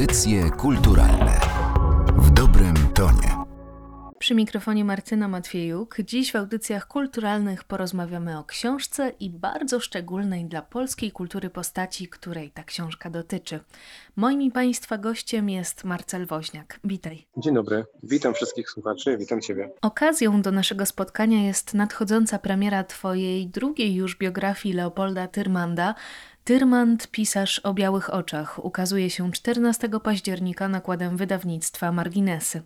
Audycje kulturalne w dobrym tonie. Przy mikrofonie Martyna Matwiejuk. Dziś w audycjach kulturalnych porozmawiamy o książce i bardzo szczególnej dla polskiej kultury postaci, której ta książka dotyczy. Moim i Państwa gościem jest Marcel Woźniak. Witaj. Dzień dobry, witam wszystkich słuchaczy, witam Ciebie. Okazją do naszego spotkania jest nadchodząca premiera Twojej drugiej już biografii Leopolda Tyrmanda, Tyrmand, pisarz o białych oczach, ukazuje się 14 października nakładem wydawnictwa Marginesy.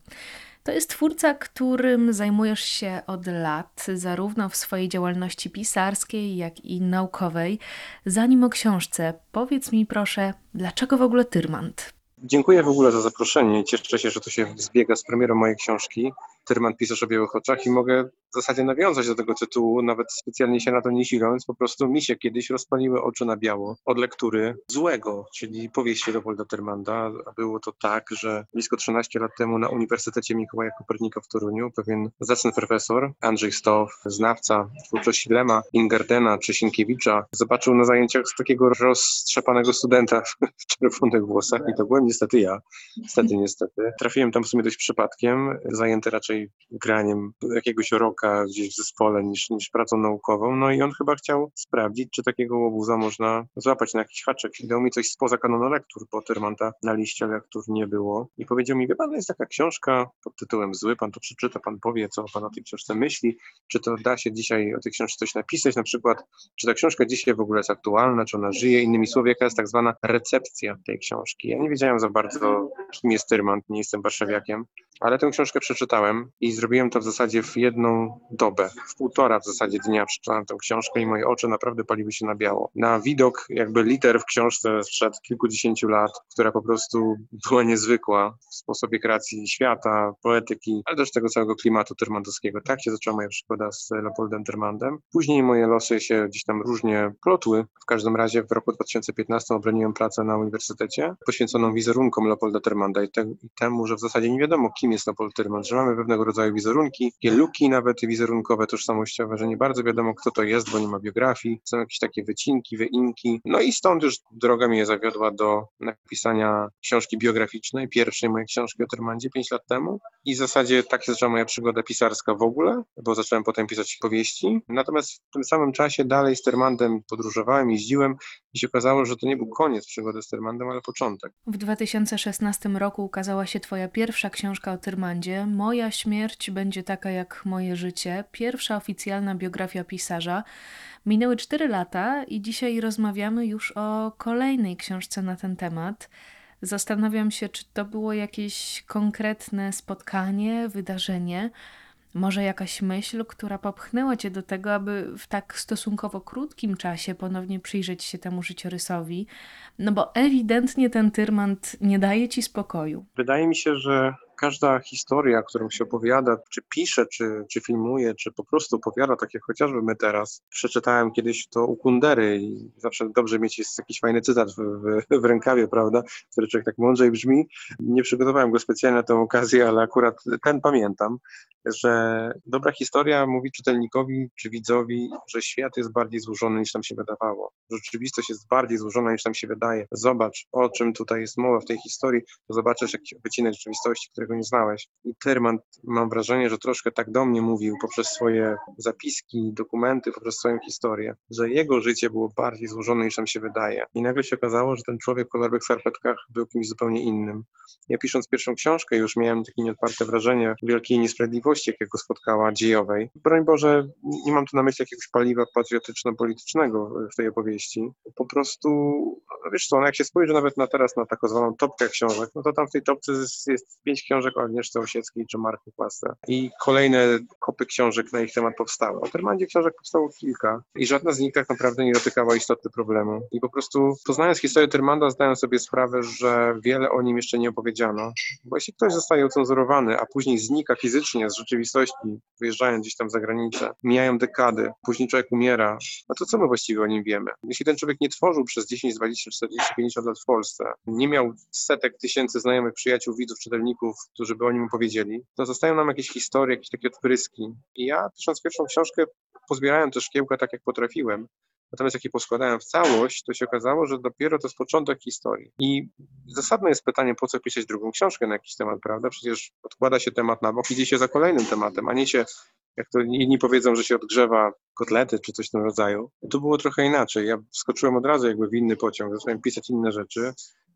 To jest twórca, którym zajmujesz się od lat, zarówno w swojej działalności pisarskiej, jak i naukowej. Zanim o książce, powiedz mi proszę, dlaczego w ogóle Tyrmand? Dziękuję w ogóle za zaproszenie. Cieszę się, że to się zbiega z premierą mojej książki. Tyrman pisarz o białych oczach i mogę w zasadzie nawiązać do tego tytułu, nawet specjalnie się na to nie siląc, po prostu mi się kiedyś rozpaliły oczy na biało od lektury złego, czyli powieści Leopolda Tyrmanda. Było to tak, że blisko 13 lat temu na Uniwersytecie Mikołaja Kopernika w Toruniu pewien zacny profesor Andrzej Stow, znawca twórczości Lema, Ingardena czy Sienkiewicza, zobaczył na zajęciach takiego roztrzepanego studenta w czerwonych włosach i to byłem niestety ja. Niestety, niestety. Trafiłem tam w sumie dość przypadkiem, zajęty raczej graniem jakiegoś roka gdzieś w zespole niż, niż pracą naukową. No i on chyba chciał sprawdzić, czy takiego łobuza można złapać na jakiś haczek. I dał mi coś spoza kanonu lektur, bo Tyrmanta na liście lektur nie było. I powiedział mi, wie pan, jest taka książka pod tytułem Zły, pan to przeczyta, pan powie, co pan o tej książce myśli, czy to da się dzisiaj o tej książce coś napisać, na przykład, czy ta książka dzisiaj w ogóle jest aktualna, czy ona żyje, innymi słowy, jaka jest tak zwana recepcja tej książki. Ja nie wiedziałem za bardzo, kim jest Tyrmand, nie jestem warszawiakiem, ale tę książkę przeczytałem i zrobiłem to w zasadzie w jedną dobę, w półtora w zasadzie dnia przeczytałem tę książkę i moje oczy naprawdę paliły się na biało. Na widok jakby liter w książce sprzed kilkudziesięciu lat, która po prostu była niezwykła w sposobie kreacji świata, poetyki, ale też tego całego klimatu tyrmandowskiego. Tak się zaczęła moja przygoda z Leopoldem Tyrmandem. Później moje losy się gdzieś tam różnie plotły. W każdym razie w roku 2015 obroniłem pracę na uniwersytecie poświęconą wizerunkom Leopolda Tyrmanda i, te, i temu, że w zasadzie nie wiadomo, kim jest Leopold Tyrmand, że mamy pewnego rodzaju wizerunki, takie luki nawet wizerunkowe, tożsamościowe, że nie bardzo wiadomo, kto to jest, bo nie ma biografii, są jakieś takie wycinki, wyinki. No i stąd już droga mnie zawiodła do napisania książki biograficznej, pierwszej mojej książki o Tyrmandzie 5 lat temu. I w zasadzie tak się zaczęła moja przygoda pisarska w ogóle, bo zacząłem potem pisać powieści. Natomiast w tym samym czasie dalej z Tyrmandem podróżowałem, jeździłem i się okazało, że to nie był koniec przygody z Tyrmandem, ale początek. W 2016 roku ukazała się Twoja pierwsza książka o Tyrmandzie. Moja śmierć będzie taka jak moje życie. Pierwsza oficjalna biografia pisarza. Minęły 4 lata i dzisiaj rozmawiamy już o kolejnej książce na ten temat. Zastanawiam się, czy to było jakieś konkretne spotkanie, wydarzenie, może jakaś myśl, która popchnęła cię do tego, aby w tak stosunkowo krótkim czasie ponownie przyjrzeć się temu życiorysowi, no bo ewidentnie ten Tyrmand nie daje ci spokoju. Wydaje mi się, że każda historia, którą się opowiada, czy pisze, czy, czy filmuje, czy po prostu opowiada, tak jak chociażby my teraz. Przeczytałem kiedyś to u Kundery i zawsze dobrze mieć jest jakiś fajny cytat w, w, w rękawie, prawda, który człowiek tak mądrzej brzmi. Nie przygotowałem go specjalnie na tę okazję, ale akurat ten pamiętam, że dobra historia mówi czytelnikowi czy widzowi, że świat jest bardziej złożony niż nam się wydawało. Rzeczywistość jest bardziej złożona niż nam się wydaje. Zobacz, o czym tutaj jest mowa w tej historii, to zobaczysz jakiś wycinek rzeczywistości, którego nie znałeś. I Tyrman, mam wrażenie, że troszkę tak do mnie mówił poprzez swoje zapiski, dokumenty, poprzez swoją historię, że jego życie było bardziej złożone niż nam się wydaje. I nagle się okazało, że ten człowiek w kolorowych skarpetkach był kimś zupełnie innym. Ja pisząc pierwszą książkę już miałem takie nieodparte wrażenie wielkiej niesprawiedliwości, jakiego spotkała dziejowej. Broń Boże, nie mam tu na myśli jakiegoś paliwa patriotyczno-politycznego w tej opowieści. Po prostu, no wiesz co, no jak się spojrzy nawet na teraz na taką zwaną topkę książek, no to tam w tej topce jest, pięć książek o Agnieszce Osieckiej czy Marku Płasce i kolejne kopy książek na ich temat powstały. O Termandzie książek powstało kilka i żadna z nich tak naprawdę nie dotykała istoty problemu. I po prostu poznając historię Termanda zdają sobie sprawę, że wiele o nim jeszcze nie opowiedziano, bo jeśli ktoś zostaje ocenzurowany, a później znika fizycznie z rzeczywistości, wyjeżdżając gdzieś tam za granicę, mijają dekady, później człowiek umiera, no to co my właściwie o nim wiemy? Jeśli ten człowiek nie tworzył przez 10, 20, 40, 50 lat w Polsce, nie miał setek tysięcy znajomych, przyjaciół, widzów, czytelników, którzy by o nim opowiedzieli, to zostają nam jakieś historie, jakieś takie odpryski. I ja pisząc pierwszą książkę, pozbierałem te szkiełka tak jak potrafiłem, Natomiast jak je poskładałem w całość, to się okazało, że dopiero to jest początek historii. I zasadne jest pytanie, po co pisać drugą książkę na jakiś temat, prawda? Przecież odkłada się temat na bok, idzie się za kolejnym tematem, a nie się jak to inni powiedzą, że się odgrzewa kotlety czy coś w tym rodzaju. To było trochę inaczej. Ja wskoczyłem od razu jakby w inny pociąg, zacząłem pisać inne rzeczy,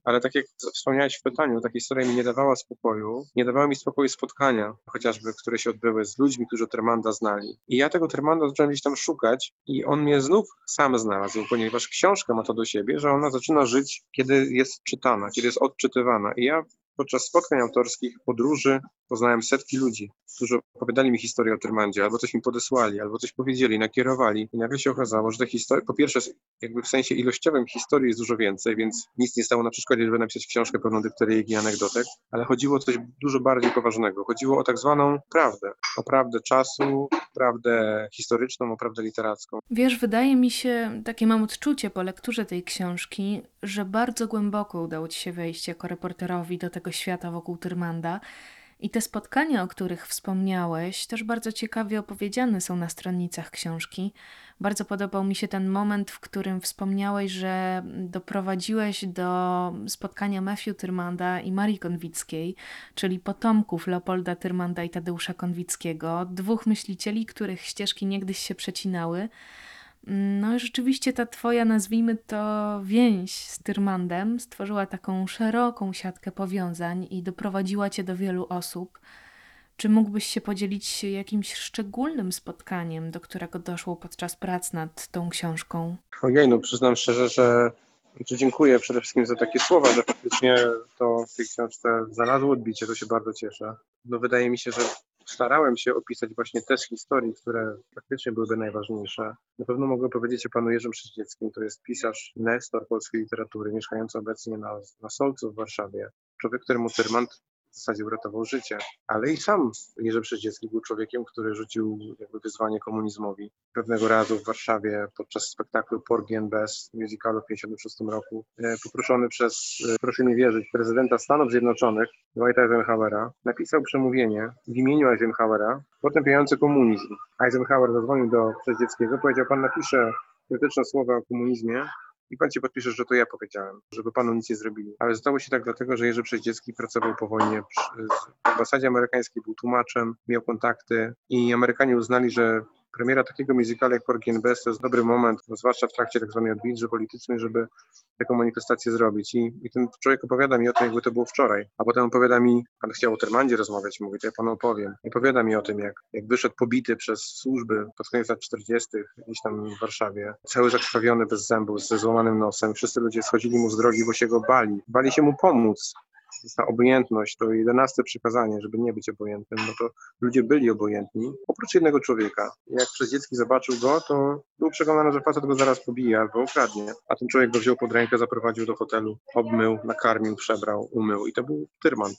ale tak jak wspomniałeś w pytaniu, ta historia mi nie dawała spokoju. Nie dawała mi spokoju spotkania, chociażby, które się odbyły z ludźmi, którzy Termanda znali. I ja tego Termanda zacząłem gdzieś tam szukać i on mnie znów sam znalazł, ponieważ książka ma to do siebie, że ona zaczyna żyć, kiedy jest czytana, kiedy jest odczytywana. I ja podczas spotkań autorskich, podróży poznałem setki ludzi, którzy opowiadali mi historię o Tyrmandzie, albo coś mi podesłali, albo coś powiedzieli, nakierowali. I nagle się okazało, że te historie, po pierwsze, jakby w sensie ilościowym historii jest dużo więcej, więc nic nie stało na przeszkodzie, żeby napisać książkę pełną dykteryjek i anegdotek, ale chodziło o coś dużo bardziej poważnego. Chodziło o tak zwaną prawdę, o prawdę czasu, prawdę historyczną, o prawdę literacką. Wiesz, wydaje mi się, takie mam odczucie po lekturze tej książki, że bardzo głęboko udało ci się wejść jako reporterowi do tego świata wokół Tyrmanda. I te spotkania, o których wspomniałeś, też bardzo ciekawie opowiedziane są na stronnicach książki. Bardzo podobał mi się ten moment, w którym wspomniałeś, że doprowadziłeś do spotkania Matthew Tyrmanda i Marii Konwickiej, czyli potomków Leopolda Tyrmanda i Tadeusza Konwickiego, dwóch myślicieli, których ścieżki niegdyś się przecinały. No rzeczywiście ta twoja, nazwijmy to, więź z Tyrmandem stworzyła taką szeroką siatkę powiązań i doprowadziła cię do wielu osób. Czy mógłbyś się podzielić jakimś szczególnym spotkaniem, do którego doszło podczas prac nad tą książką? Ojej, no przyznam szczerze, że że dziękuję przede wszystkim za takie słowa, że faktycznie to w tej książce znalazło odbicie, to się bardzo cieszę. No wydaje mi się, że starałem się opisać właśnie te historii, które faktycznie byłyby najważniejsze. Na pewno mogę powiedzieć o panu Jerzym Przyździeckim, to jest pisarz, nestor polskiej literatury, mieszkający obecnie na, na Solcu w Warszawie. Człowiek, któremu Tyrmand w zasadzie uratował życie, ale i sam Jerzy Przyździecki był człowiekiem, który rzucił jakby wyzwanie komunizmowi. Pewnego razu w Warszawie podczas spektaklu Porgien Bez musicalu w 1956 roku e, poproszony przez, e, proszę mi wierzyć, prezydenta Stanów Zjednoczonych Dwighta Eisenhowera napisał przemówienie w imieniu Eisenhowera potępiające komunizm. Eisenhower zadzwonił do Przyździeckiego, powiedział, pan napisze krytyczne słowa o komunizmie, i pan ci podpisze, że to ja powiedziałem, żeby panu nic nie zrobili. Ale stało się tak dlatego, że Jerzy Przeździecki pracował po wojnie w ambasadzie amerykańskiej, był tłumaczem, miał kontakty i Amerykanie uznali, że premiera takiego musicala jak Porgy Best to jest dobry moment, no zwłaszcza w trakcie tak zwanej odwilży politycznej, żeby taką manifestację zrobić. I, I, ten człowiek opowiada mi o tym, jakby to było wczoraj. A potem opowiada mi, pan chciał o Termandzie rozmawiać, mówi, to ja panu opowiem. I opowiada mi o tym, jak, jak wyszedł pobity przez służby pod koniec lat 40. gdzieś tam w Warszawie, cały zakrwawiony bez zębów, ze złamanym nosem. Wszyscy ludzie schodzili mu z drogi, bo się go bali. Bali się mu pomóc ta obojętność, to jedenaste przykazanie, żeby nie być obojętnym, no to ludzie byli obojętni, oprócz jednego człowieka. Jak przez dziecki zobaczył go, to był przekonany, że facet go zaraz pobije albo ukradnie. A ten człowiek go wziął pod rękę, zaprowadził do hotelu, obmył, nakarmił, przebrał, umył i to był Tyrman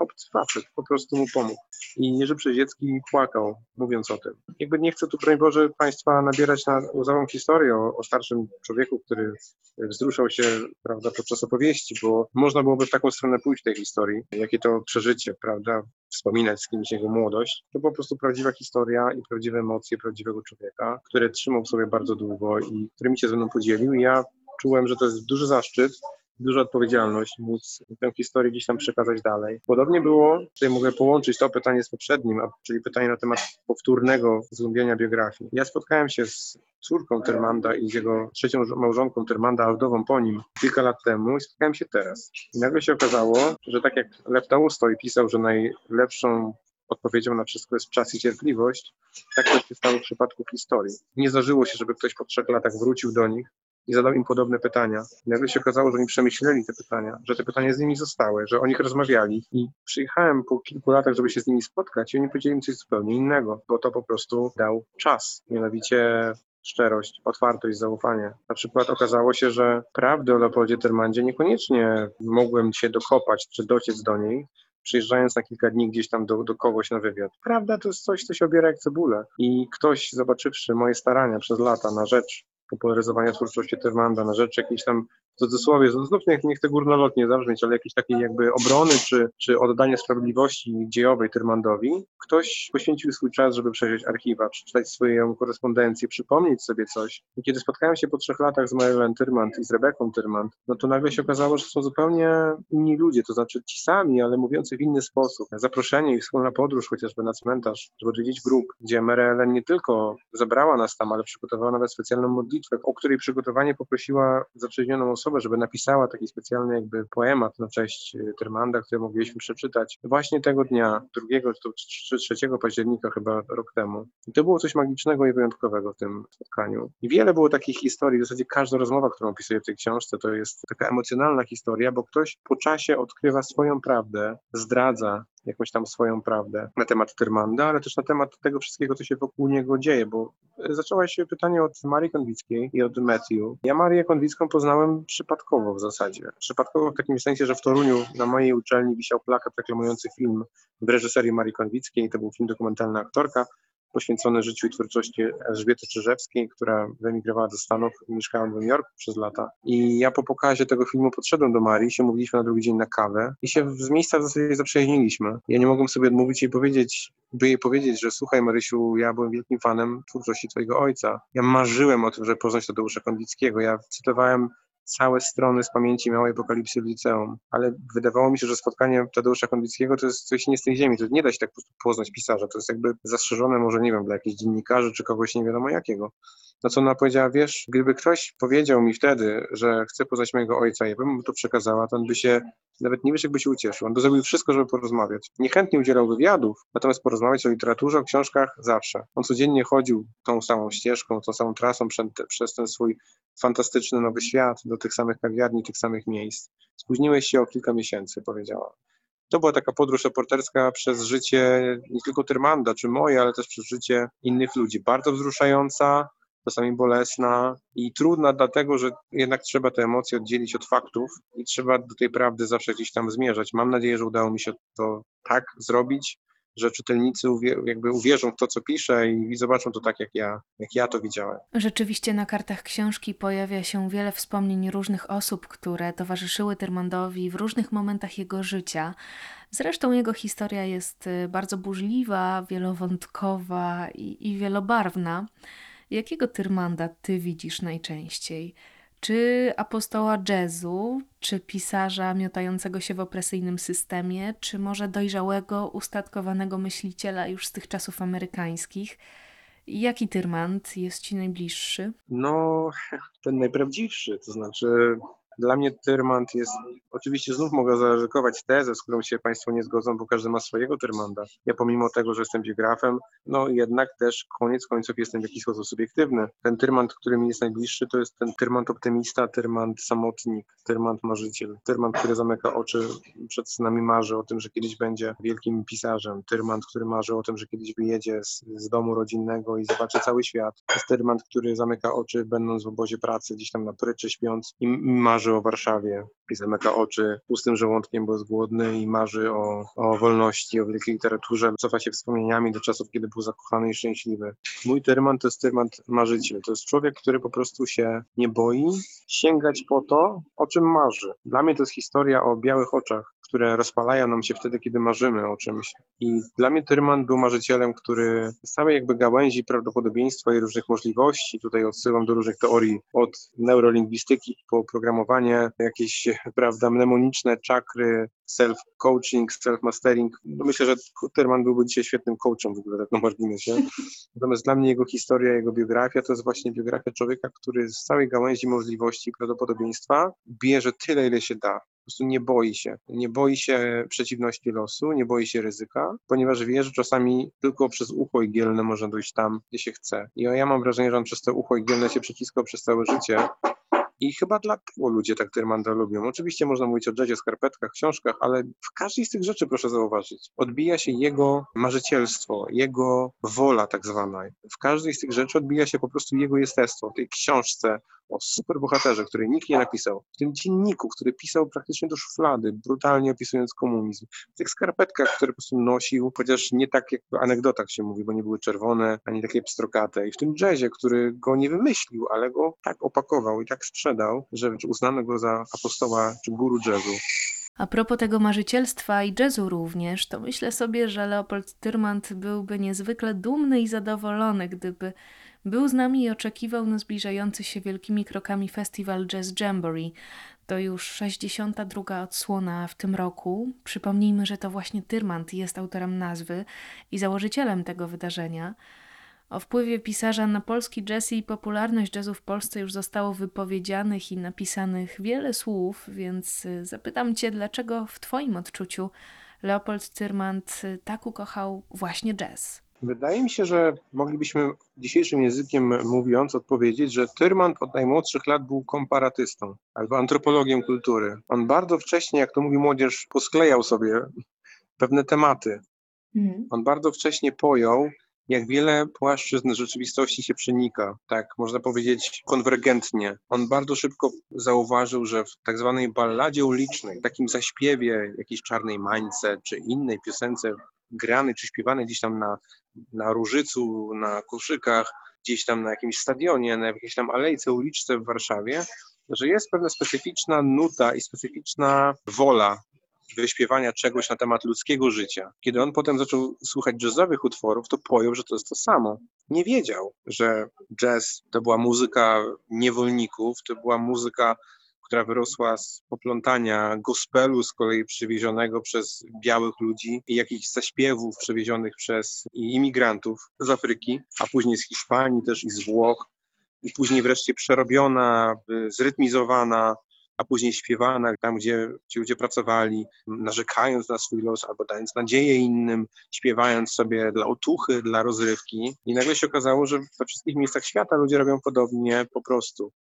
obcy facet, po prostu mu pomógł. I Jerzy Przeziecki płakał, mówiąc o tym. Jakby nie chcę tu, broń Boże, Państwa nabierać na łzową historię o, o, starszym człowieku, który wzruszał się prawda, podczas opowieści, bo można byłoby w taką stronę pójść tej historii, jakie to przeżycie, prawda, wspominać z kimś jego młodość. To po prostu prawdziwa historia i prawdziwe emocje prawdziwego człowieka, który trzymał sobie bardzo długo i którymi się ze mną podzielił. I ja czułem, że to jest duży zaszczyt, duża odpowiedzialność móc tę historię gdzieś tam przekazać dalej. Podobnie było, tutaj mogę połączyć to pytanie z poprzednim, czyli pytanie na temat powtórnego zgłębienia biografii. Ja spotkałem się z córką Termanda i z jego trzecią małżonką Termanda, Aldową po nim kilka lat temu i spotkałem się teraz. I nagle się okazało, że tak jak Lew Tolstoj pisał, że najlepszą odpowiedzią na wszystko jest czas i cierpliwość, tak to się stało w przypadku historii. Nie zdarzyło się, żeby ktoś po trzech latach wrócił do nich i zadał im podobne pytania. Nagle się okazało, że oni przemyśleli te pytania, że te pytania z nimi zostały, że o nich rozmawiali. I przyjechałem po kilku latach, żeby się z nimi spotkać i oni powiedzieli mi coś zupełnie innego, bo to po prostu dał czas. Mianowicie szczerość, otwartość, zaufanie. Na przykład okazało się, że prawdy o Leopoldzie Termandzie niekoniecznie mogłem się dokopać czy dociec do niej, przyjeżdżając na kilka dni gdzieś tam do, do kogoś na wywiad. Prawda to jest coś, co się obiera jak cebulę. I ktoś, zobaczywszy moje starania przez lata na rzecz popularyzowania twórczości Tyrmanda, na rzecz jakiejś tam cudzysłowie, znów niech, niech te górnolotnie zabrzmieć, ale jakiejś takiej jakby obrony czy, czy oddania sprawiedliwości dziejowej Tyrmandowi, ktoś poświęcił swój czas, żeby przejrzeć archiwa, przeczytać swoją korespondencję, przypomnieć sobie coś. I kiedy spotkałem się po trzech latach z Marilyn Tyrmand i z Rebeką Tyrmand, no to nagle się okazało, że są zupełnie inni ludzie, to znaczy ci sami, ale mówiący w inny sposób. Zaproszenie i wspólna podróż chociażby na cmentarz, żeby odwiedzić grób, gdzie Marilyn nie tylko zabrała nas tam, ale przygotowała nawet specjalną modlitwę, o której przygotowanie poprosiła zaprzyjaźnioną osobę, żeby napisała taki specjalny jakby poemat na cześć y, Tyrmanda, który mogliśmy przeczytać właśnie tego dnia, 2 czy 3 października chyba rok temu. I to było coś magicznego i wyjątkowego w tym spotkaniu. I wiele było takich historii, w zasadzie każda rozmowa, którą opisuję w tej książce, to jest taka emocjonalna historia, bo ktoś po czasie odkrywa swoją prawdę, zdradza jakąś tam swoją prawdę na temat Tyrmanda, ale też na temat tego wszystkiego, co się wokół niego dzieje, bo zaczęłaś się pytanie od Marii Konwickiej i od Matthew. Ja Marię Konwicką poznałem przypadkowo w zasadzie. Przypadkowo w takim sensie, że w Toruniu na mojej uczelni wisiał plakat reklamujący film w reżyserii Marii Konwickiej. To był film dokumentalny aktorka poświęcony życiu i twórczości Elżbiety Czyżewskiej, która wyemigrowała do Stanów i mieszkała w Nowym Jorku przez lata. I ja po pokazie tego filmu podszedłem do Marii, się mówiliśmy na drugi dzień na kawę i się z miejsca w zasadzie zaprzyjaźniliśmy. Ja nie mogłem sobie odmówić jej powiedzieć, by jej powiedzieć, że słuchaj Marysiu, ja byłem wielkim fanem twórczości twojego ojca. Ja marzyłem o tym, żeby poznać Tadeusza Konwickiego. Ja cytowałem całe strony z pamięci małej apokalipsy w liceum, ale wydawało mi się, że spotkanie Tadeusza Konwickiego to jest coś nie z tej ziemi, to nie da się tak po prostu poznać pisarza, to jest jakby zastrzeżone może, nie wiem, dla jakichś dziennikarzy czy kogoś nie wiadomo jakiego. Na co ona powiedziała, wiesz, gdyby ktoś powiedział mi wtedy, że chce poznać mojego ojca, ja bym mu to przekazała, to on by się, nawet nie wiesz, jakby się ucieszył. On by zrobił wszystko, żeby porozmawiać. Niechętnie udzielał wywiadów, natomiast porozmawiać o literaturze, o książkach zawsze. On codziennie chodził tą samą ścieżką, tą samą trasą przez, przez ten swój fantastyczny nowy świat, do tych samych kawiarni, tych samych miejsc. Spóźniłeś się o kilka miesięcy, powiedziała. To była taka podróż reporterska przez życie nie tylko Tyrmanda czy moje, ale też przez życie innych ludzi. Bardzo wzruszająca, czasami bolesna i trudna, dlatego że jednak trzeba te emocje oddzielić od faktów i trzeba do tej prawdy zawsze gdzieś tam zmierzać. Mam nadzieję, że udało mi się to tak zrobić, że czytelnicy jakby uwierzą w to, co piszę i zobaczą to tak, jak ja, jak ja to widziałem. Rzeczywiście na kartach książki pojawia się wiele wspomnień różnych osób, które towarzyszyły Tyrmandowi w różnych momentach jego życia. Zresztą jego historia jest y, bardzo burzliwa, wielowątkowa i, i wielobarwna. Jakiego Tyrmanda ty widzisz najczęściej? Czy apostoła jazzu, czy pisarza miotającego się w opresyjnym systemie, czy może dojrzałego, ustatkowanego myśliciela już z tych czasów amerykańskich? Jaki Tyrmand jest ci najbliższy? No, ten najprawdziwszy, to znaczy dla mnie Tyrmand jest, oczywiście znów mogę zaryzykować tezę, z którą się Państwo nie zgodzą, bo każdy ma swojego Tyrmanda. Ja pomimo tego, że jestem biografem, no jednak też koniec końców jestem w jakiś sposób subiektywny. Ten Tyrmand, który mi jest najbliższy, to jest ten Tyrmand optymista, Tyrmand samotnik, Tyrmand marzyciel, Tyrmand, który zamyka oczy przed snami, marzy o tym, że kiedyś będzie wielkim pisarzem, Tyrmand, który marzy o tym, że kiedyś wyjedzie z, z domu rodzinnego i zobaczy cały świat. Jest Tyrmand, który zamyka oczy, będąc w obozie pracy, gdzieś tam na pryczy śpiąc i marzy marzy o Warszawie zamyka oczy pustym żołądkiem, bo jest głodny i marzy o, o wolności, o wielkiej literaturze. Cofa się wspomnieniami do czasów, kiedy był zakochany i szczęśliwy. Mój Tyrman to jest Tyrman marzyciel. To jest człowiek, który po prostu się nie boi sięgać po to, o czym marzy. Dla mnie to jest historia o białych oczach, które rozpalają nam się wtedy, kiedy marzymy o czymś. I dla mnie Tyrman był marzycielem, który z całej jakby gałęzi prawdopodobieństwa i różnych możliwości, tutaj odsyłam do różnych teorii, od neurolingwistyki po programowanie, jakieś, prawda, mnemoniczne czakry, self-coaching, self-mastering. No myślę, że Tyrman byłby dzisiaj świetnym coachem w ogóle, tak na marginesie. Natomiast dla mnie jego historia, jego biografia to jest właśnie biografia człowieka, który z całej gałęzi możliwości i prawdopodobieństwa bierze tyle, ile się da prostu nie boi się. Nie boi się przeciwności losu, nie boi się ryzyka, ponieważ wie, że czasami tylko przez ucho igielne można dojść tam, gdzie się chce. I ja mam wrażenie, że on przez to ucho igielne się przyciskał przez całe życie. I chyba dlatego ludzie tak Tyrmanda lubią. Oczywiście można mówić o jazzie, skarpetkach, książkach, ale w każdej z tych rzeczy, proszę zauważyć, odbija się jego marzycielstwo, jego wola tak zwana. W każdej z tych rzeczy odbija się po prostu jego jestestwo. W tej książce o super bohaterze, który nikt nie napisał, w tym dzienniku, który pisał praktycznie do szuflady, brutalnie opisując komunizm, w tych skarpetkach, które po prostu nosił, chociaż nie tak jak w anegdotach się mówi, bo nie były czerwone, ani takie pstrokate, i w tym jazzie, który go nie wymyślił, ale go tak opakował i tak sprzedał, że uznano go za apostoła czy guru jazzu. A propos tego marzycielstwa i jazzu również, to myślę sobie, że Leopold Tyrmand byłby niezwykle dumny i zadowolony, gdyby był z nami i oczekiwał na zbliżający się wielkimi krokami festiwal Jazz Jamboree. To już 62. odsłona w tym roku. Przypomnijmy, że to właśnie Tyrmand jest autorem nazwy i założycielem tego wydarzenia. O wpływie pisarza na polski jazz i popularność jazzu w Polsce już zostało wypowiedzianych i napisanych wiele słów, więc y, zapytam Cię, dlaczego w Twoim odczuciu Leopold Tyrmand y, tak ukochał właśnie jazz? Wydaje mi się, że moglibyśmy dzisiejszym językiem mówiąc odpowiedzieć, że Tyrmand od najmłodszych lat był komparatystą albo antropologiem kultury. On bardzo wcześnie, jak to mówi młodzież, posklejał sobie pewne tematy. Mhm. On bardzo wcześnie pojął, jak wiele płaszczyzn rzeczywistości się przenika, tak można powiedzieć konwergentnie. On bardzo szybko zauważył, że w tak zwanej balladzie ulicznej, takim zaśpiewie jakiejś czarnej mańce czy innej piosence granej czy śpiewanej gdzieś tam na, na różycu, na koszykach, gdzieś tam na jakimś stadionie, na jakiejś tam alejce, uliczce w Warszawie, że jest pewna specyficzna nuta i specyficzna wola wyśpiewania czegoś na temat ludzkiego życia. Kiedy on potem zaczął słuchać jazzowych utworów, to pojął, że to jest to samo. Nie wiedział, że jazz to była muzyka niewolników, to była muzyka która wyrosła z poplątania gospelu z kolei przywiezionego przez białych ludzi i jakichś zaśpiewów przewiezionych przez imigrantów z Afryki, a później z Hiszpanii też i z Włoch, i później wreszcie przerobiona, zrytmizowana, a później śpiewana tam, gdzie ci ludzie pracowali, narzekając na swój los albo dając nadzieję innym, śpiewając sobie dla otuchy, dla rozrywki. I nagle się okazało, że we wszystkich miejscach świata ludzie robią podobnie po prostu.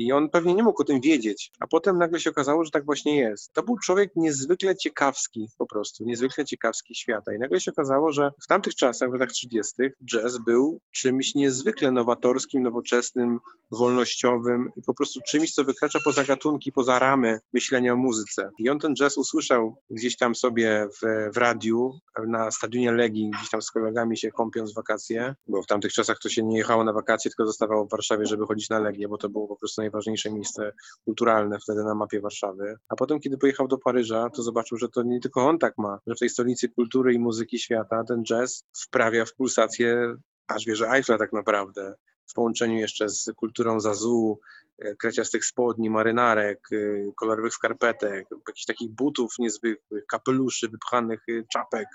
I on pewnie nie mógł o tym wiedzieć, a potem nagle się okazało, że tak właśnie jest. To był człowiek niezwykle ciekawski, po prostu, niezwykle ciekawski świata. I nagle się okazało, że w tamtych czasach, w latach 30., jazz był czymś niezwykle nowatorskim, nowoczesnym, wolnościowym i po prostu czymś, co wykracza poza gatunki, poza ramy myślenia o muzyce. I on ten jazz usłyszał gdzieś tam sobie w, w radiu, na stadionie Legii, gdzieś tam z kolegami się kąpiąc w wakacje, bo w tamtych czasach to się nie jechało na wakacje, tylko zostawało w Warszawie, żeby chodzić na Legię, bo to było po prostu najważniejsze miejsce kulturalne wtedy na mapie Warszawy. A potem, kiedy pojechał do Paryża, to zobaczył, że to nie tylko on tak ma, że w tej stolicy kultury i muzyki świata ten jazz wprawia w pulsację aż wieży Eiffla tak naprawdę. W połączeniu jeszcze z kulturą zazu, e, kreciastych spodni, marynarek, e, kolorowych skarpetek, jakichś takich butów niezwykłych, kapeluszy, wypchanych e, czapek,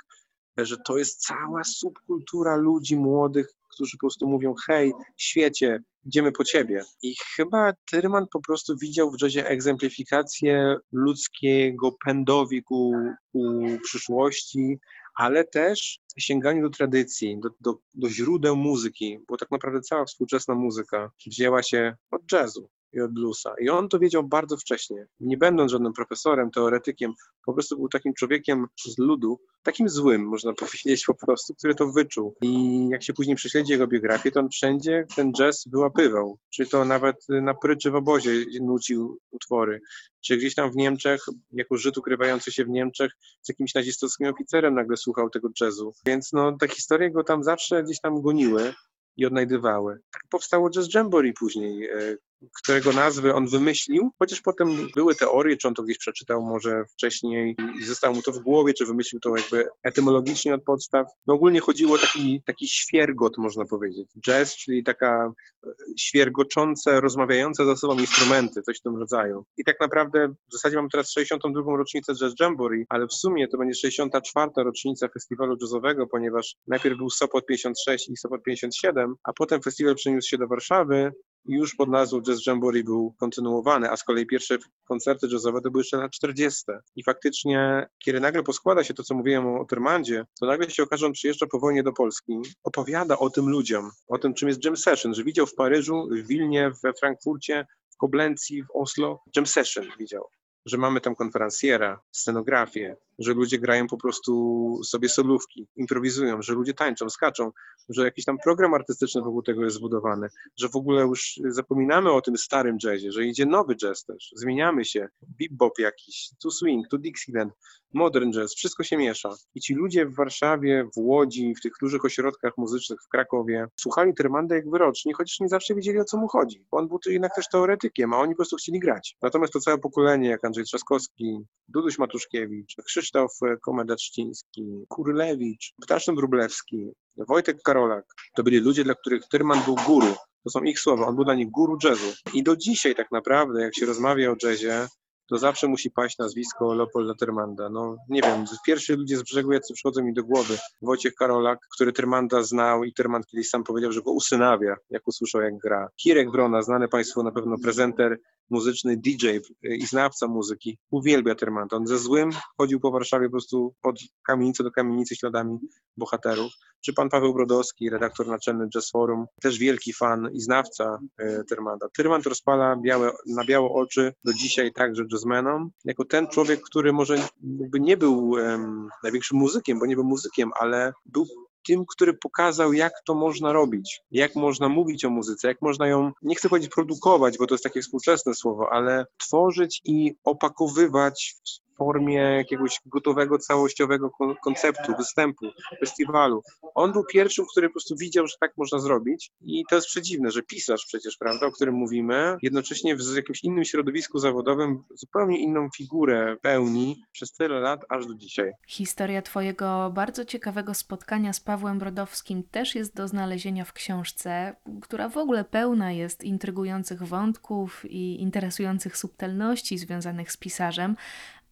że to jest cała subkultura ludzi młodych, którzy po prostu mówią: Hej, świecie, idziemy po ciebie. I chyba Tyrman po prostu widział w jazzie egzemplifikację ludzkiego pędowi ku, ku przyszłości, ale też sięganiu do tradycji, do, do, do źródeł muzyki, bo tak naprawdę cała współczesna muzyka wzięła się od jazzu i od bluesa. I on to wiedział bardzo wcześnie. Nie będąc żadnym profesorem, teoretykiem, po prostu był takim człowiekiem z ludu, takim złym, można powiedzieć po prostu, który to wyczuł. I jak się później prześledzi jego biografię, to on wszędzie ten jazz wyłapywał. Czy to nawet na pryczy w obozie nucił utwory, czy gdzieś tam w Niemczech, jako Żyd ukrywający się w Niemczech, z jakimś nazistowskim oficerem nagle słuchał tego jazzu. Więc no, te historie go tam zawsze gdzieś tam goniły i odnajdywały. Tak powstało Jazz Jamboree później, e, którego nazwy on wymyślił, chociaż potem były teorie, czy on to gdzieś przeczytał może wcześniej i zostało mu to w głowie, czy wymyślił to jakby etymologicznie od podstaw. No ogólnie chodziło o taki, taki świergot, można powiedzieć. Jazz, czyli taka e, świergoczące, rozmawiające ze sobą instrumenty, coś w tym rodzaju. I tak naprawdę w zasadzie mam teraz 62. rocznicę Jazz Jamboree, ale w sumie to będzie 64. rocznica festiwalu jazzowego, ponieważ najpierw był Sopot 56 i Sopot 57, a potem festiwal przeniósł się do Warszawy, już pod nazwą Jazz Jamboree był kontynuowany, a z kolei pierwsze koncerty jazzowe to były jeszcze na 40. I faktycznie, kiedy nagle poskłada się to, co mówiłem o Tyrmandzie, to nagle się okaże, że on przyjeżdża po wojnie do Polski, opowiada o tym ludziom, o tym, czym jest jam session, że widział w Paryżu, w Wilnie, we Frankfurcie, w Koblencji, w Oslo, jam session widział, że mamy tam konferencjera, scenografię, że ludzie grają po prostu sobie solówki, improwizują, że ludzie tańczą, skaczą, że jakiś tam program artystyczny wokół tego jest zbudowany, że w ogóle już zapominamy o tym starym jazzie, że idzie nowy jazz też, zmieniamy się, bebop jakiś, tu swing, tu Dixieland, modern jazz, wszystko się miesza. I ci ludzie w Warszawie, w Łodzi, w tych dużych ośrodkach muzycznych w Krakowie słuchali Tyrmanda jak wyroczni, chociaż nie zawsze wiedzieli o co mu chodzi, bo on był jednak też teoretykiem, a oni po prostu chcieli grać. Natomiast to całe pokolenie, jak Andrzej Trzaskowski, Duduś Matuszkiewicz, Krzysztof Komeda-Trzciński, Kurlewicz, Ptaszyn Wróblewski, Wojtek Karolak, to byli ludzie, dla których Tyrman był guru. To są ich słowa, on był dla nich guru jazzu. I do dzisiaj tak naprawdę, jak się rozmawia o jazzie, to zawsze musi paść nazwisko Leopolda Tyrmanda. No nie wiem, pierwsi ludzie z brzegu, jacy przychodzą mi do głowy. Wojciech Karolak, który Tyrmanda znał i Tyrmand kiedyś sam powiedział, że go usynawia, jak usłyszał jak gra. Kirek Wrona, znany Państwu na pewno prezenter muzyczny, DJ i znawca muzyki, uwielbia Tyrmanda. On ze złym chodził po Warszawie po prostu od kamienicy do kamienicy śladami bohaterów. Czy pan Paweł Brodowski, redaktor naczelny Jazz Forum, też wielki fan i znawca e, Tyrmanda. Tyrmand rozpala białe, na biało oczy do dzisiaj także jazzmenom, jako ten człowiek, który może nie był największym muzykiem, bo nie był muzykiem, ale był tym, który pokazał, jak to można robić, jak można mówić o muzyce, jak można ją, nie chcę powiedzieć produkować, bo to jest takie współczesne słowo, ale tworzyć i opakowywać w formie jakiegoś gotowego, całościowego konceptu, występu, festiwalu. On był pierwszym, który po prostu widział, że tak można zrobić i to jest przedziwne, że pisarz przecież, prawda, o którym mówimy, jednocześnie w jakimś innym środowisku zawodowym zupełnie inną figurę pełni przez tyle lat, aż do dzisiaj. Historia twojego bardzo ciekawego spotkania z Pawłem Brodowskim też jest do znalezienia w książce, która w ogóle pełna jest intrygujących wątków i interesujących subtelności związanych z pisarzem,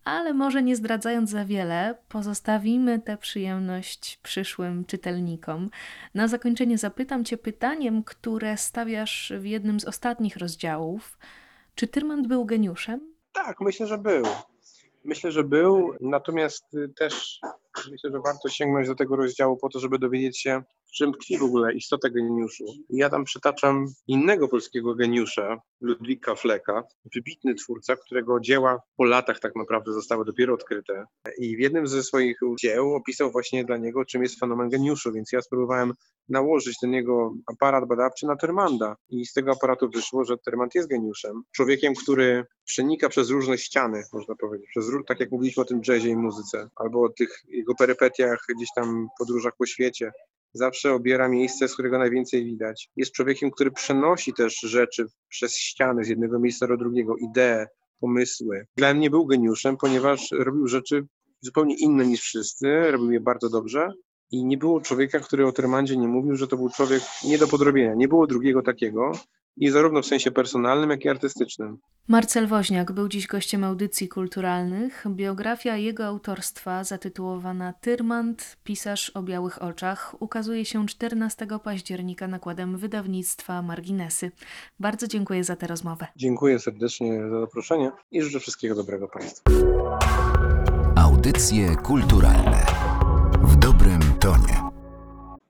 ale może nie zdradzając za wiele, pozostawimy tę przyjemność przyszłym czytelnikom. Na zakończenie zapytam Cię pytaniem, które stawiasz w jednym z ostatnich rozdziałów. Czy Tyrmand był geniuszem? Tak, myślę, że był. Myślę, że był, natomiast też myślę, że warto sięgnąć do tego rozdziału po to, żeby dowiedzieć się, czym tkwi w ogóle istota geniuszu. Ja tam przytaczam innego polskiego geniusza, Ludwika Fleka, wybitny twórca, którego dzieła po latach tak naprawdę zostały dopiero odkryte. I w jednym ze swoich dzieł opisał właśnie dla niego, czym jest fenomen geniuszu, więc ja spróbowałem nałożyć do niego aparat badawczy na Termanda. I z tego aparatu wyszło, że Termand jest geniuszem. Człowiekiem, który przenika przez różne ściany, można powiedzieć. Przez, tak jak mówiliśmy o tym jazzie i muzyce, albo o tych jego perypetiach, gdzieś tam podróżach po świecie. Zawsze obiera miejsce, z którego najwięcej widać. Jest człowiekiem, który przenosi też rzeczy przez ściany z jednego miejsca do drugiego, idee, pomysły. Dla mnie był geniuszem, ponieważ robił rzeczy zupełnie inne niż wszyscy, robił je bardzo dobrze i nie było człowieka, który o Termandzie nie mówił, że to był człowiek nie do podrobienia. Nie było drugiego takiego i zarówno w sensie personalnym, jak i artystycznym. Marcel Woźniak był dziś gościem audycji kulturalnych. Biografia jego autorstwa, zatytułowana Tyrmand, pisarz o białych oczach, ukazuje się 14 października nakładem wydawnictwa Marginesy. Bardzo dziękuję za tę rozmowę. Dziękuję serdecznie za zaproszenie i życzę wszystkiego dobrego Państwu. Audycje kulturalne w dobrym tonie.